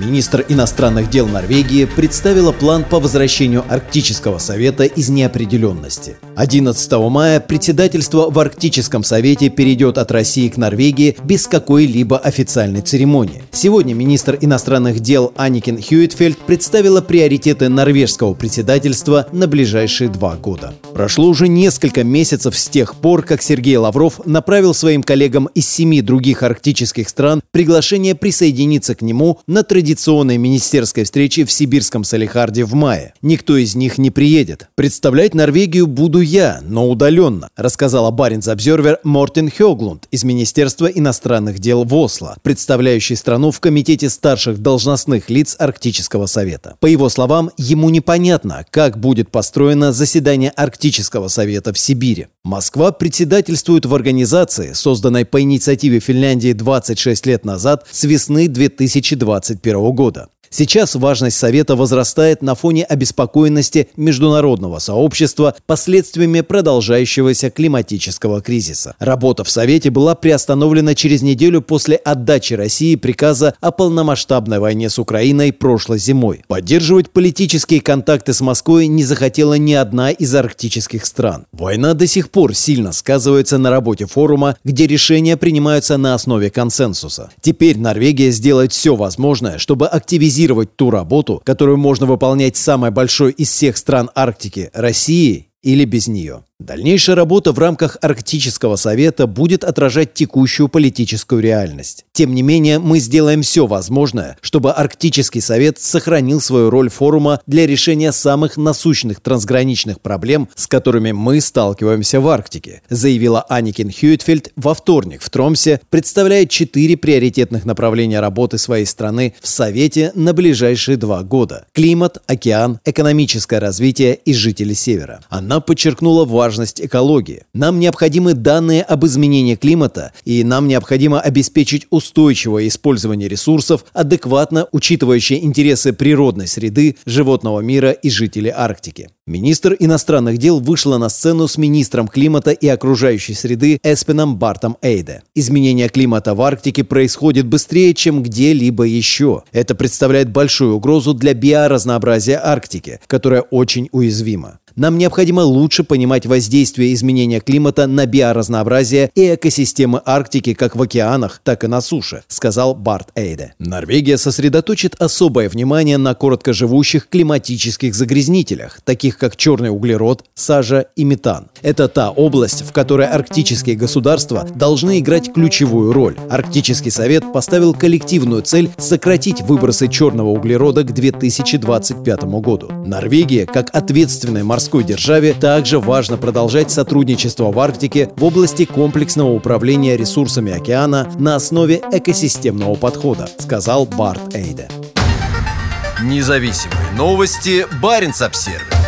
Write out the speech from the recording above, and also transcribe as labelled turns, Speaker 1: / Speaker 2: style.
Speaker 1: Министр иностранных дел Норвегии представила план по возвращению Арктического совета из неопределенности. 11 мая председательство в Арктическом совете перейдет от России к Норвегии без какой-либо официальной церемонии. Сегодня министр иностранных дел Аникин Хьюитфельд представила приоритеты норвежского председательства на ближайшие два года. Прошло уже несколько месяцев с тех пор, как Сергей Лавров направил своим коллегам из семи других арктических стран приглашение присоединиться к нему на традиционном традиционной министерской встрече в сибирском Салихарде в мае. Никто из них не приедет. Представлять Норвегию буду я, но удаленно, рассказала Баринс Обзервер Мортен Хёглунд из Министерства иностранных дел в Осло, представляющий страну в Комитете старших должностных лиц Арктического совета. По его словам, ему непонятно, как будет построено заседание Арктического совета в Сибири. Москва председательствует в организации, созданной по инициативе Финляндии 26 лет назад с весны 2021 года. Сейчас важность Совета возрастает на фоне обеспокоенности международного сообщества последствиями продолжающегося климатического кризиса. Работа в Совете была приостановлена через неделю после отдачи России приказа о полномасштабной войне с Украиной прошлой зимой. Поддерживать политические контакты с Москвой не захотела ни одна из арктических стран. Война до сих пор сильно сказывается на работе форума, где решения принимаются на основе консенсуса. Теперь Норвегия сделает все возможное, чтобы активизировать оптимизировать ту работу, которую можно выполнять самой большой из всех стран Арктики – России или без нее. Дальнейшая работа в рамках Арктического совета будет отражать текущую политическую реальность. Тем не менее, мы сделаем все возможное, чтобы Арктический совет сохранил свою роль форума для решения самых насущных трансграничных проблем, с которыми мы сталкиваемся в Арктике, заявила Аникин Хьюитфельд во вторник в Тромсе, представляя четыре приоритетных направления работы своей страны в Совете на ближайшие два года – климат, океан, экономическое развитие и жители Севера. Она подчеркнула важность важность экологии. Нам необходимы данные об изменении климата, и нам необходимо обеспечить устойчивое использование ресурсов, адекватно учитывающие интересы природной среды, животного мира и жителей Арктики. Министр иностранных дел вышла на сцену с министром климата и окружающей среды Эспином Бартом Эйде. Изменение климата в Арктике происходит быстрее, чем где-либо еще. Это представляет большую угрозу для биоразнообразия Арктики, которая очень уязвима. Нам необходимо лучше понимать воздействие изменения климата на биоразнообразие и экосистемы Арктики как в океанах, так и на суше, сказал Барт Эйде. Норвегия сосредоточит особое внимание на короткоживущих климатических загрязнителях, таких как черный углерод, сажа и метан. Это та область, в которой арктические государства должны играть ключевую роль. Арктический совет поставил коллективную цель сократить выбросы черного углерода к 2025 году. Норвегия, как ответственная морская морской державе также важно продолжать сотрудничество в Арктике в области комплексного управления ресурсами океана на основе экосистемного подхода, сказал Барт Эйде.
Speaker 2: Независимые новости. Барин обсервис